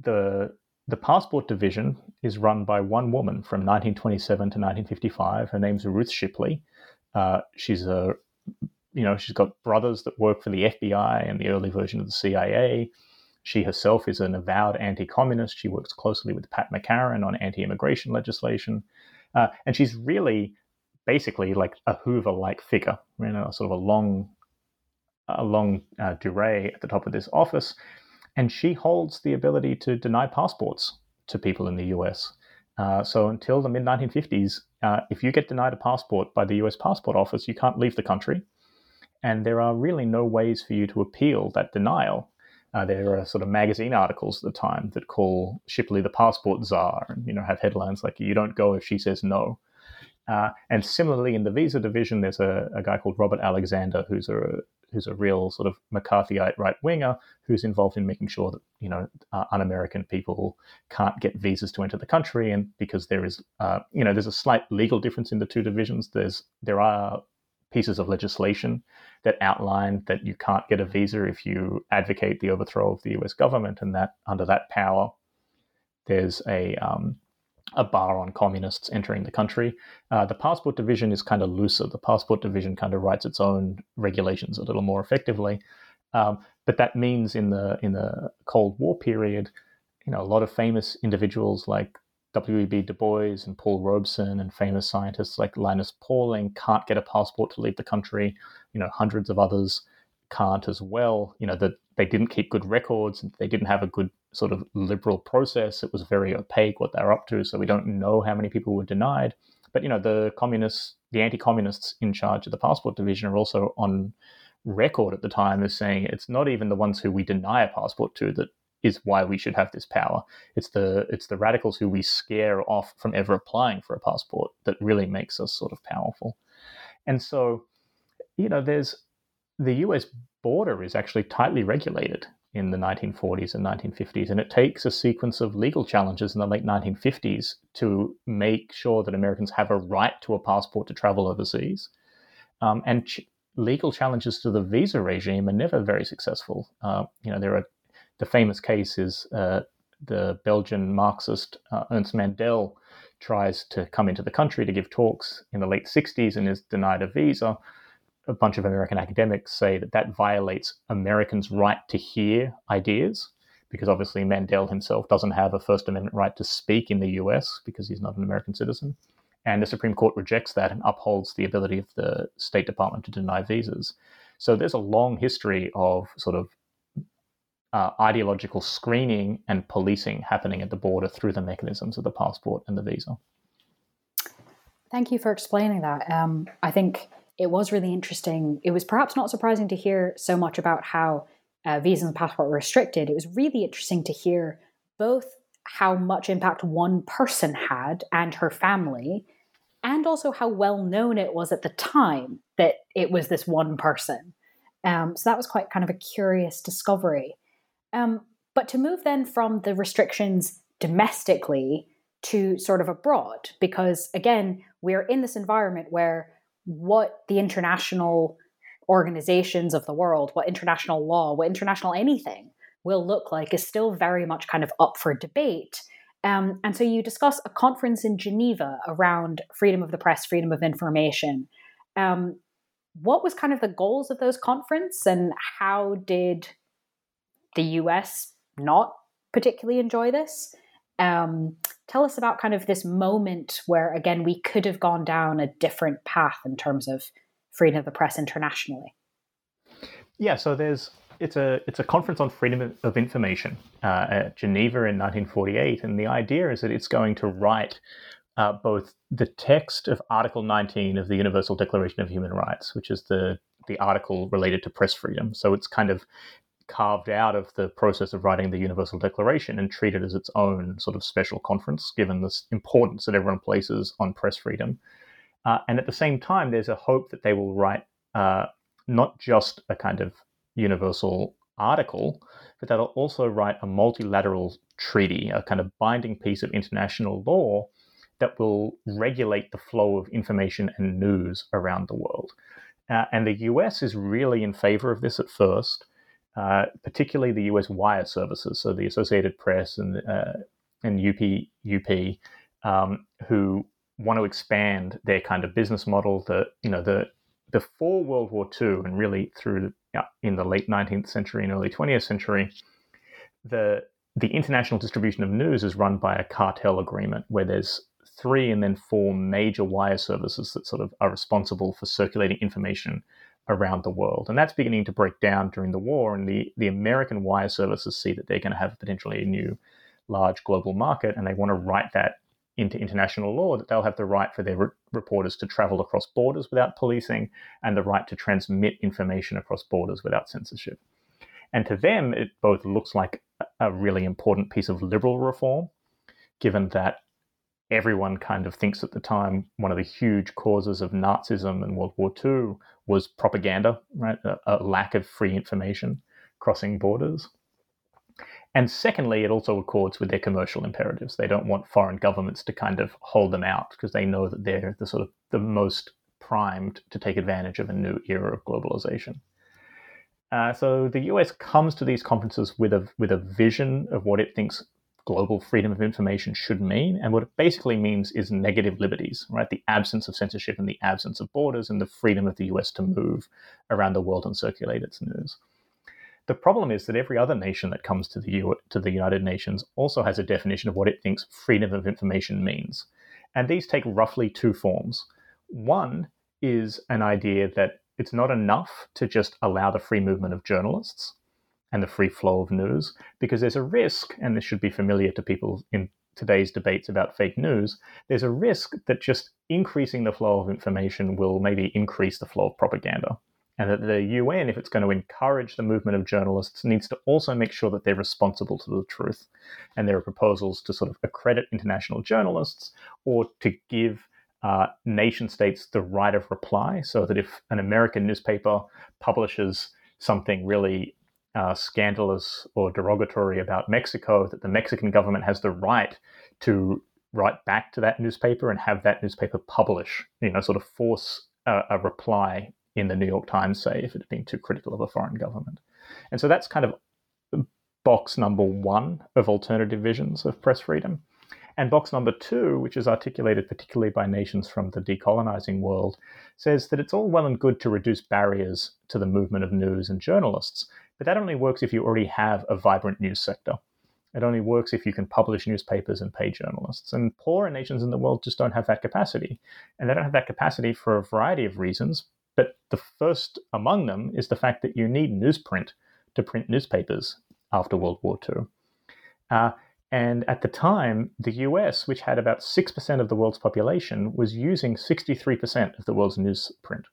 the the passport division is run by one woman from 1927 to 1955. Her name's Ruth Shipley. Uh, she's a you know she's got brothers that work for the FBI and the early version of the CIA. She herself is an avowed anti-communist. She works closely with Pat McCarran on anti-immigration legislation, uh, and she's really basically like a Hoover-like figure, you know, sort of a long, a long uh, durée at the top of this office, and she holds the ability to deny passports to people in the U.S. Uh, so until the mid 1950s, uh, if you get denied a passport by the U.S. Passport Office, you can't leave the country, and there are really no ways for you to appeal that denial. Uh, there are sort of magazine articles at the time that call Shipley the passport czar, and you know have headlines like "You don't go if she says no." Uh, and similarly, in the visa division, there's a, a, guy called Robert Alexander, who's a who's a real sort of McCarthyite right winger, who's involved in making sure that you know uh, un-American people can't get visas to enter the country, and because there is uh, you know there's a slight legal difference in the two divisions. There's there are pieces of legislation that outline that you can't get a visa if you advocate the overthrow of the U.S. government, and that under that power, there's a um, a bar on communists entering the country. Uh, the passport division is kind of looser. The passport division kind of writes its own regulations a little more effectively. Um, but that means in the in the Cold War period, you know, a lot of famous individuals like W.E.B. Du Bois and Paul Robeson and famous scientists like Linus Pauling can't get a passport to leave the country. You know, hundreds of others can't as well. You know, that they didn't keep good records and they didn't have a good sort of liberal process. It was very opaque what they're up to, so we don't know how many people were denied. But you know, the communists, the anti-communists in charge of the passport division are also on record at the time as saying it's not even the ones who we deny a passport to that is why we should have this power. It's the it's the radicals who we scare off from ever applying for a passport that really makes us sort of powerful. And so, you know, there's the US border is actually tightly regulated in the 1940s and 1950s. And it takes a sequence of legal challenges in the late 1950s to make sure that Americans have a right to a passport to travel overseas. Um, and ch- legal challenges to the visa regime are never very successful. Uh, you know, there are the famous case is uh, the Belgian Marxist uh, Ernst Mandel tries to come into the country to give talks in the late 60s and is denied a visa a bunch of American academics say that that violates Americans' right to hear ideas, because obviously Mandel himself doesn't have a First Amendment right to speak in the US because he's not an American citizen. And the Supreme Court rejects that and upholds the ability of the State Department to deny visas. So there's a long history of sort of uh, ideological screening and policing happening at the border through the mechanisms of the passport and the visa. Thank you for explaining that. Um, I think it was really interesting. It was perhaps not surprising to hear so much about how uh, visas and passport were restricted. It was really interesting to hear both how much impact one person had and her family, and also how well known it was at the time that it was this one person. Um, so that was quite kind of a curious discovery. Um, but to move then from the restrictions domestically to sort of abroad, because again, we're in this environment where what the international organizations of the world, what international law, what international anything will look like is still very much kind of up for debate. Um, and so you discuss a conference in Geneva around freedom of the press, freedom of information. Um, what was kind of the goals of those conference and how did the US not particularly enjoy this? Um, tell us about kind of this moment where, again, we could have gone down a different path in terms of freedom of the press internationally. Yeah, so there's it's a it's a conference on freedom of information uh, at Geneva in 1948, and the idea is that it's going to write uh, both the text of Article 19 of the Universal Declaration of Human Rights, which is the the article related to press freedom. So it's kind of carved out of the process of writing the Universal Declaration and treated as its own sort of special conference, given the importance that everyone places on press freedom. Uh, and at the same time, there's a hope that they will write uh, not just a kind of universal article, but that they'll also write a multilateral treaty, a kind of binding piece of international law that will regulate the flow of information and news around the world. Uh, and the US is really in favor of this at first, uh, particularly the US wire services, so the Associated Press and uh, and UP UP, um, who want to expand their kind of business model. The you know the before World War II and really through in the late 19th century and early 20th century, the the international distribution of news is run by a cartel agreement where there's three and then four major wire services that sort of are responsible for circulating information around the world. And that's beginning to break down during the war. And the, the American wire services see that they're going to have potentially a new large global market and they want to write that into international law that they'll have the right for their re- reporters to travel across borders without policing and the right to transmit information across borders without censorship. And to them, it both looks like a really important piece of liberal reform, given that everyone kind of thinks at the time one of the huge causes of Nazism and World War II was propaganda, right? A, a lack of free information crossing borders. And secondly, it also accords with their commercial imperatives. They don't want foreign governments to kind of hold them out because they know that they're the sort of the most primed to take advantage of a new era of globalization. Uh, so the US comes to these conferences with a with a vision of what it thinks global freedom of information should mean, and what it basically means is negative liberties, right? The absence of censorship and the absence of borders, and the freedom of the US to move around the world and circulate its news. The problem is that every other nation that comes to the U- to the United Nations also has a definition of what it thinks freedom of information means, and these take roughly two forms. One is an idea that it's not enough to just allow the free movement of journalists and the free flow of news, because there's a risk, and this should be familiar to people in today's debates about fake news, there's a risk that just increasing the flow of information will maybe increase the flow of propaganda and that the UN, if it's going to encourage the movement of journalists, needs to also make sure that they're responsible to the truth. And there are proposals to sort of accredit international journalists or to give uh, nation states the right of reply, so that if an American newspaper publishes something really uh, scandalous or derogatory about Mexico, that the Mexican government has the right to write back to that newspaper and have that newspaper publish, you know, sort of force a, a reply in the New York Times, say, if it had been too critical of a foreign government. And so that's kind of box number one of alternative visions of press freedom. And box number two, which is articulated particularly by nations from the decolonizing world, says that it's all well and good to reduce barriers to the movement of news and journalists, but that only works if you already have a vibrant news sector. It only works if you can publish newspapers and pay journalists. And poorer nations in the world just don't have that capacity. And they don't have that capacity for a variety of reasons, but the first among them is the fact that you need newsprint to print newspapers after World War II. Uh, and at the time, the US, which had about 6% of the world's population, was using 63% of the world's newsprint.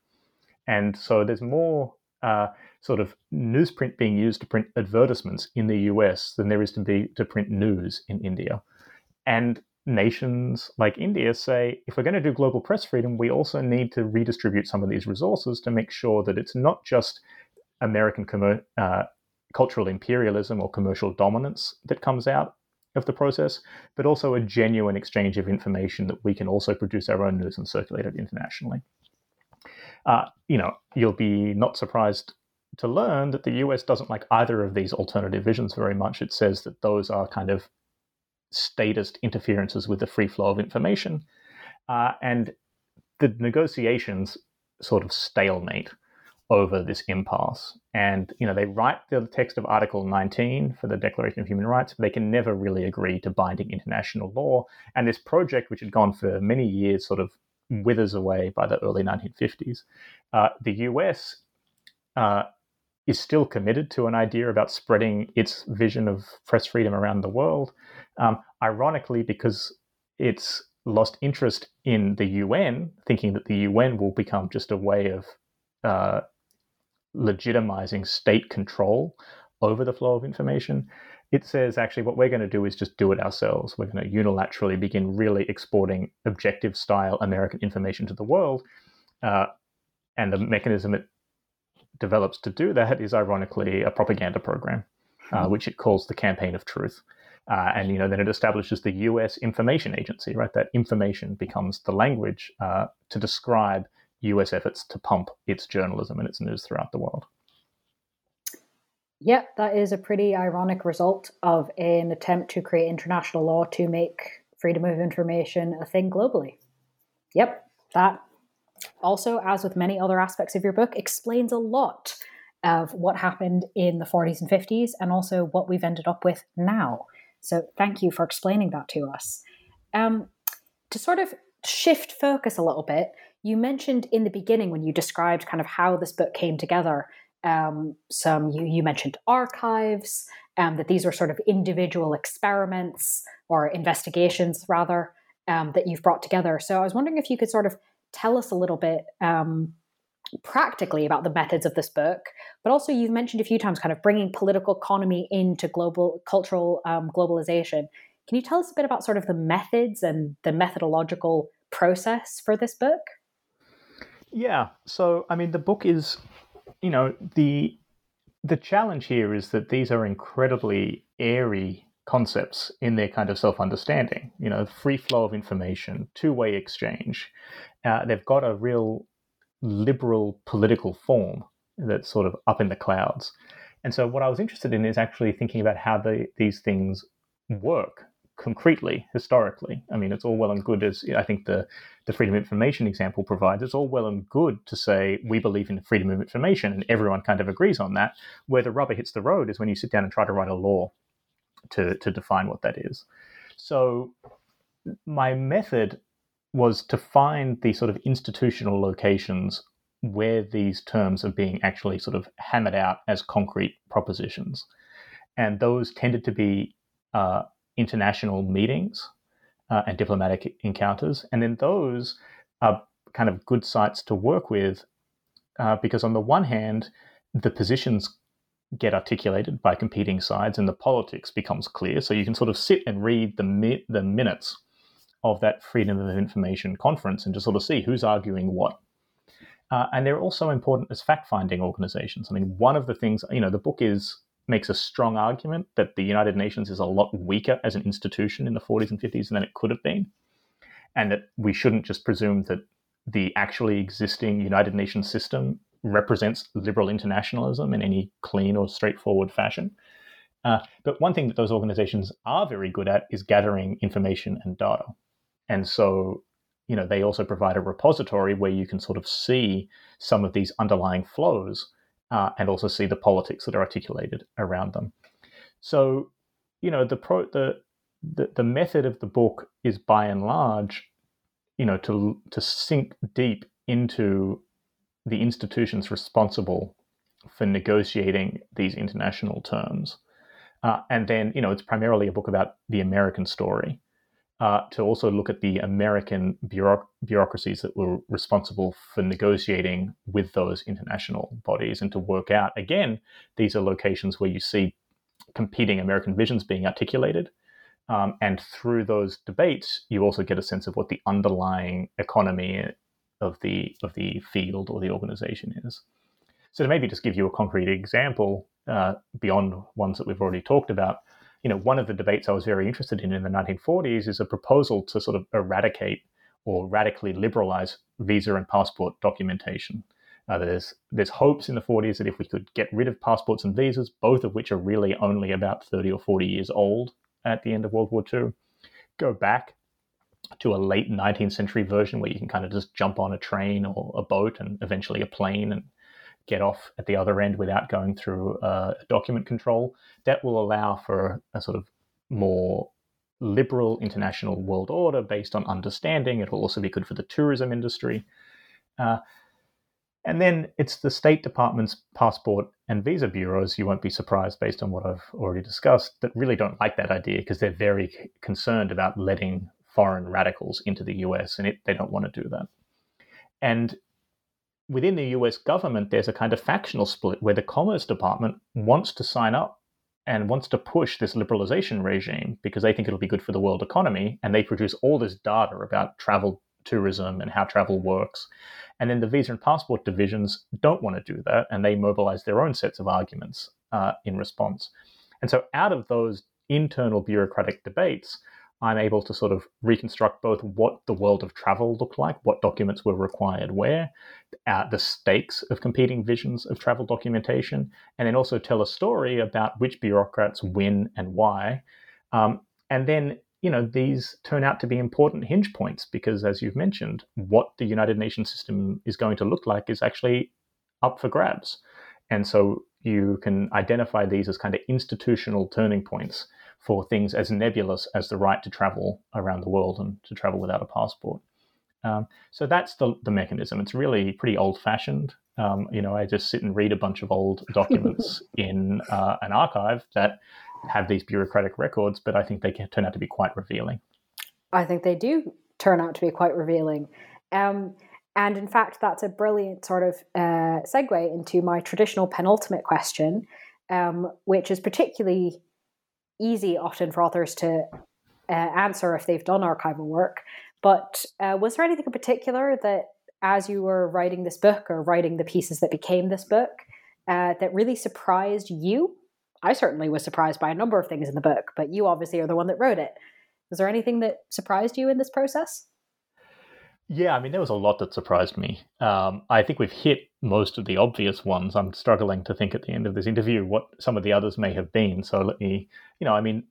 And so there's more uh, sort of newsprint being used to print advertisements in the US than there is to be to print news in India. And nations like India say if we're going to do global press freedom, we also need to redistribute some of these resources to make sure that it's not just American uh, cultural imperialism or commercial dominance that comes out of the process, but also a genuine exchange of information that we can also produce our own news and circulate it internationally. Uh, you know, you'll be not surprised to learn that the US doesn't like either of these alternative visions very much. It says that those are kind of statist interferences with the free flow of information. Uh, and the negotiations sort of stalemate over this impasse. And, you know, they write the text of Article 19 for the Declaration of Human Rights, but they can never really agree to binding international law. And this project, which had gone for many years, sort of withers away by the early 1950s. Uh, the US uh, is still committed to an idea about spreading its vision of press freedom around the world. Um, ironically, because it's lost interest in the UN, thinking that the UN will become just a way of uh, legitimizing state control over the flow of information. It says actually what we're going to do is just do it ourselves. We're going to unilaterally begin really exporting objective style American information to the world. Uh, and the mechanism it develops to do that is ironically a propaganda program, uh, hmm. which it calls the Campaign of Truth. Uh, and you know, then it establishes the U.S. Information Agency. Right, that information becomes the language uh, to describe U.S. efforts to pump its journalism and its news throughout the world. Yeah, that is a pretty ironic result of an attempt to create international law to make freedom of information a thing globally. Yep, that also, as with many other aspects of your book, explains a lot of what happened in the 40s and 50s and also what we've ended up with now. So, thank you for explaining that to us. Um, to sort of shift focus a little bit, you mentioned in the beginning when you described kind of how this book came together um, some you, you mentioned archives um, that these were sort of individual experiments or investigations rather um, that you've brought together. So i was wondering if you could sort of tell us a little bit um, practically about the methods of this book but also you've mentioned a few times kind of bringing political economy into global cultural um, globalization. Can you tell us a bit about sort of the methods and the methodological process for this book? Yeah. So i mean the book is you know the the challenge here is that these are incredibly airy concepts in their kind of self-understanding. You know free flow of information two-way exchange. Uh, they've got a real liberal political form that's sort of up in the clouds. And so what i was interested in is actually thinking about how the, these things work concretely historically. I mean, it's all well and good as I think the the freedom of information example provides. It's all well and good to say we believe in freedom of information, and everyone kind of agrees on that. Where the rubber hits the road is when you sit down and try to write a law to to define what that is. So my method was to find the sort of institutional locations where these terms are being actually sort of hammered out as concrete propositions. And those tended to be uh, international meetings uh, and diplomatic encounters. And then those are kind of good sites to work with uh, because, on the one hand, the positions get articulated by competing sides and the politics becomes clear. So you can sort of sit and read the, mi- the minutes of that Freedom of Information conference and just sort of see who's arguing what. Uh, and they're also important as fact finding organizations. I mean, one of the things, you know, the book is makes a strong argument that the United Nations is a lot weaker as an institution in the 40s and 50s than it could have been, and that we shouldn't just presume that the actually existing United Nations system represents liberal internationalism in any clean or straightforward fashion. Uh, but one thing that those organizations are very good at is gathering information and data. And so, you know, they also provide a repository where you can sort of see some of these underlying flows uh, and also see the politics that are articulated around them. So, you know, the pro the, the the method of the book is by and large, you know, to to sink deep into the institutions responsible for negotiating these international terms. Uh, and then, you know, it's primarily a book about the American story uh, to also look at the American bureauc- bureaucracies that were responsible for negotiating with those international bodies and to work out, again, these are locations where you see competing American visions being articulated. Um, and through those debates, you also get a sense of what the underlying economy of the of the field or the organization is. So to maybe just give you a concrete example uh, beyond ones that we've already talked about, you know, one of the debates I was very interested in in the 1940s is a proposal to sort of eradicate or radically liberalize visa and passport documentation. Uh, there's there's hopes in the 40s that if we could get rid of passports and visas, both of which are really only about 30 or 40 years old at the end of World War II, go back to a late 19th century version where you can kind of just jump on a train or a boat and eventually a plane and get off at the other end without going through uh, document control. That will allow for a sort of more liberal international world order based on understanding. It will also be good for the tourism industry. Uh, and then it's the State Department's passport and visa bureaus, you won't be surprised based on what I've already discussed, that really don't like that idea because they're very concerned about letting foreign radicals into the US and it, they don't want to do that. And within the US government, there's a kind of factional split where the Commerce Department wants to sign up and wants to push this liberalization regime because they think it'll be good for the world economy. And they produce all this data about travel tourism and how travel works. And then the visa and passport divisions don't want to do that, and they mobilize their own sets of arguments uh, in response. And so, out of those internal bureaucratic debates, I'm able to sort of reconstruct both what the world of travel looked like, what documents were required where, uh, the stakes of competing visions of travel documentation, and then also tell a story about which bureaucrats win and why. Um, and then, you know, these turn out to be important hinge points because, as you've mentioned, what the United Nations system is going to look like is actually up for grabs. And so you can identify these as kind of institutional turning points for things as nebulous as the right to travel around the world and to travel without a passport. Um, so that's the, the mechanism. It's really pretty old fashioned. Um, you know, I just sit and read a bunch of old documents in uh, an archive that have these bureaucratic records, but I think they can turn out to be quite revealing. I think they do turn out to be quite revealing. Um, and in fact, that's a brilliant sort of uh, segue into my traditional penultimate question, um, which is particularly easy often for authors to uh, answer if they've done archival work. But uh, was there anything in particular that, as you were writing this book or writing the pieces that became this book, uh, that really surprised you? I certainly was surprised by a number of things in the book, but you obviously are the one that wrote it. Was there anything that surprised you in this process? Yeah, I mean, there was a lot that surprised me. Um, I think we've hit most of the obvious ones. I'm struggling to think at the end of this interview what some of the others may have been. So let me, you know, I mean,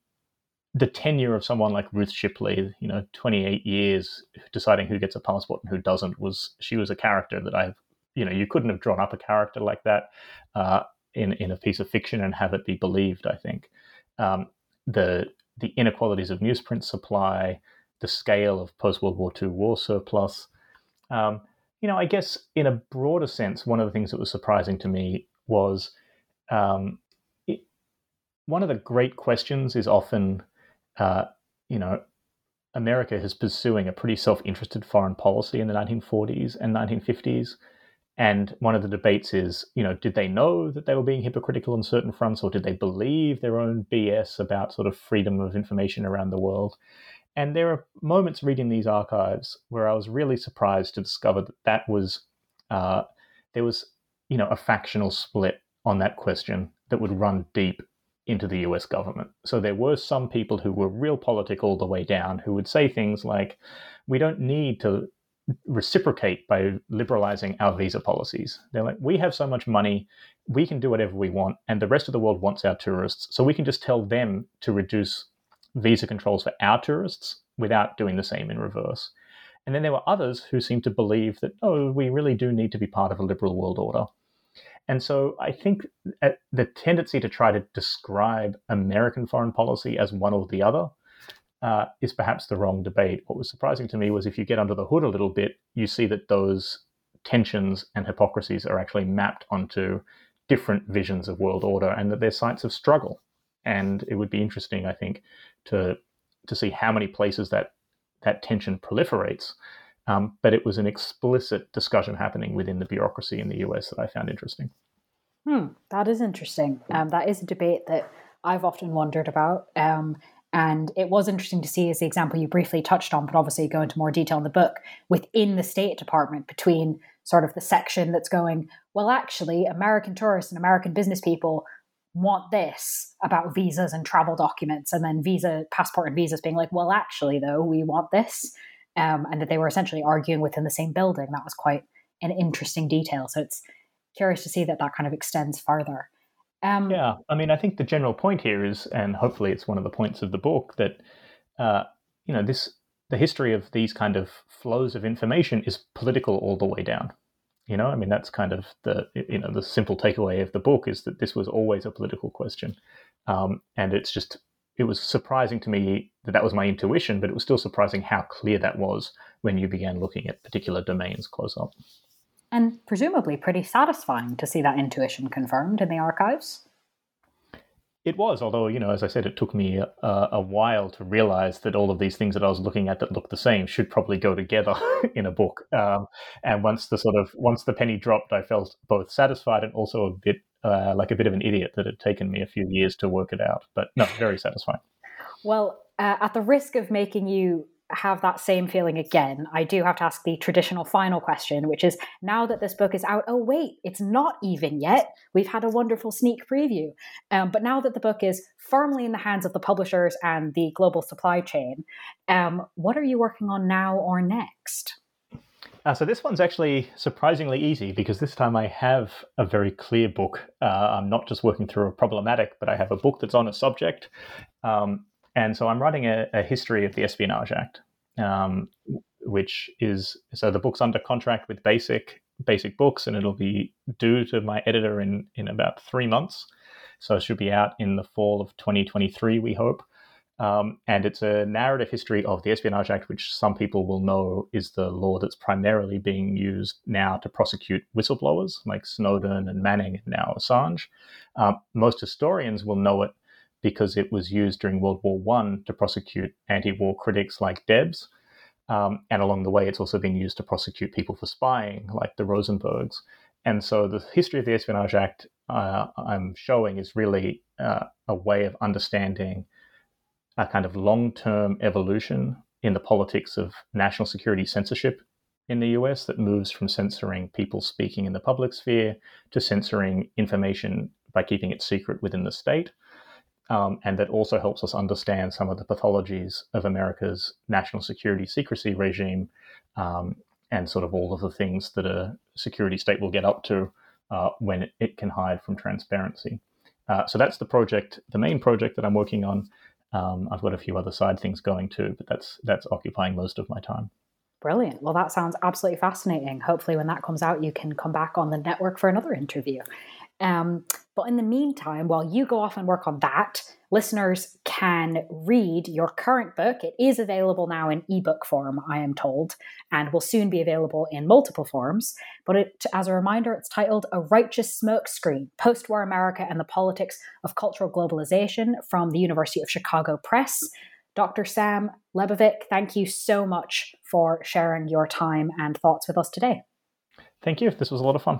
the tenure of someone like Ruth Shipley, you know, 28 years deciding who gets a passport and who doesn't was she was a character that I've, you know, you couldn't have drawn up a character like that uh, in in a piece of fiction and have it be believed. I think um, the the inequalities of newsprint supply the scale of post World War II war surplus. Um, you know, I guess in a broader sense, one of the things that was surprising to me was um, it, one of the great questions is often, uh, you know, America is pursuing a pretty self interested foreign policy in the 1940s and 1950s. And one of the debates is, you know, did they know that they were being hypocritical on certain fronts, or did they believe their own BS about sort of freedom of information around the world? And there are moments reading these archives where I was really surprised to discover that that was uh, there was you know a factional split on that question that would run deep into the US government. So there were some people who were realpolitik all the way down who would say things like, we don't need to reciprocate by liberalizing our visa policies. They're like, we have so much money, we can do whatever we want, and the rest of the world wants our tourists. So we can just tell them to reduce visa controls for our tourists without doing the same in reverse. And then there were others who seemed to believe that, oh, we really do need to be part of a liberal world order. And so I think the tendency to try to describe American foreign policy as one or the other uh, is perhaps the wrong debate. What was surprising to me was if you get under the hood a little bit, you see that those tensions and hypocrisies are actually mapped onto different visions of world order and that they're sites of struggle. And it would be interesting, I think, to to see how many places that that tension proliferates. Um, but it was an explicit discussion happening within the bureaucracy in the US that I found interesting. Hmm, that is interesting. Um, that is a debate that I've often wondered about. Um, and it was interesting to see, as the example you briefly touched on, but obviously go into more detail in the book, within the State Department, between sort of the section that's going, well, actually, American tourists and American business people want this about visas and travel documents and then visa passport and visas being like well actually though we want this um, and that they were essentially arguing within the same building. That was quite an interesting detail. So it's curious to see that that kind of extends further um, yeah i mean i think the general point here is and hopefully it's one of the points of the book that uh, you know this the history of these kind of flows of information is political all the way down you know, I mean, that's kind of the you know the simple takeaway of the book is that this was always a political question, um, and it's just it was surprising to me that that was my intuition, but it was still surprising how clear that was when you began looking at particular domains close up. And presumably pretty satisfying to see that intuition confirmed in the archives. It was, although you know, as I said, it took me a, a, while to realize that all of these things that I was looking at that looked the same should probably go together in a book. Um, and once the sort of once the penny dropped, I felt both satisfied and also a bit uh, like a bit of an idiot that it had taken me a few years to work it out. But no, very satisfying. Well, uh, at the risk of making you have that same feeling again, I do have to ask the traditional final question, which is now that this book is out, oh, wait, it's not even yet. We've had a wonderful sneak preview. Um, but now that the book is firmly in the hands of the publishers and the global supply chain, um, what are you working on now or next? Uh, so this one's actually surprisingly easy because this time I have a very clear book. Uh, I'm not just working through a problematic, but I have a book that's on a subject. Um, and so I'm writing a, a history of the Espionage Act, um, which is so the book's under contract with Basic Basic Books, and it'll be due to my editor in in about three months. So it should be out in the fall of 2023, we hope. Um, and it's a narrative history of the Espionage Act, which some people will know is the law that's primarily being used now to prosecute whistleblowers like Snowden and Manning and now Assange. Um, most historians will know it because it was used during World War One to prosecute anti-war critics like Debs, um, and along the way, it's also been used to prosecute people for spying, like the Rosenbergs. And so, the history of the Espionage Act uh, I'm showing is really uh, a way of understanding a kind of long-term evolution in the politics of national security censorship in the US that moves from censoring people speaking in the public sphere to censoring information by keeping it secret within the state um, and that also helps us understand some of the pathologies of America's national security secrecy regime um, and sort of all of the things that a security state will get up to uh, when it, can hide from transparency. Uh, so that's the project, the main project that I'm working on. Um, I've got a few other side things going too, but that's that's occupying most of my time. Brilliant. Well, that sounds absolutely fascinating. Hopefully, when that comes out, you can come back on the network for another interview. Um, but in the meantime, while you go off and work on that, listeners can read your current book. It is available now in ebook form, I am told, and will soon be available in multiple forms. But it, as a reminder, it's titled A Righteous Smokescreen Post War America and the Politics of Cultural Globalization from the University of Chicago Press. Dr. Sam Lebovic, thank you so much for sharing your time and thoughts with us today. Thank you. This was a lot of fun.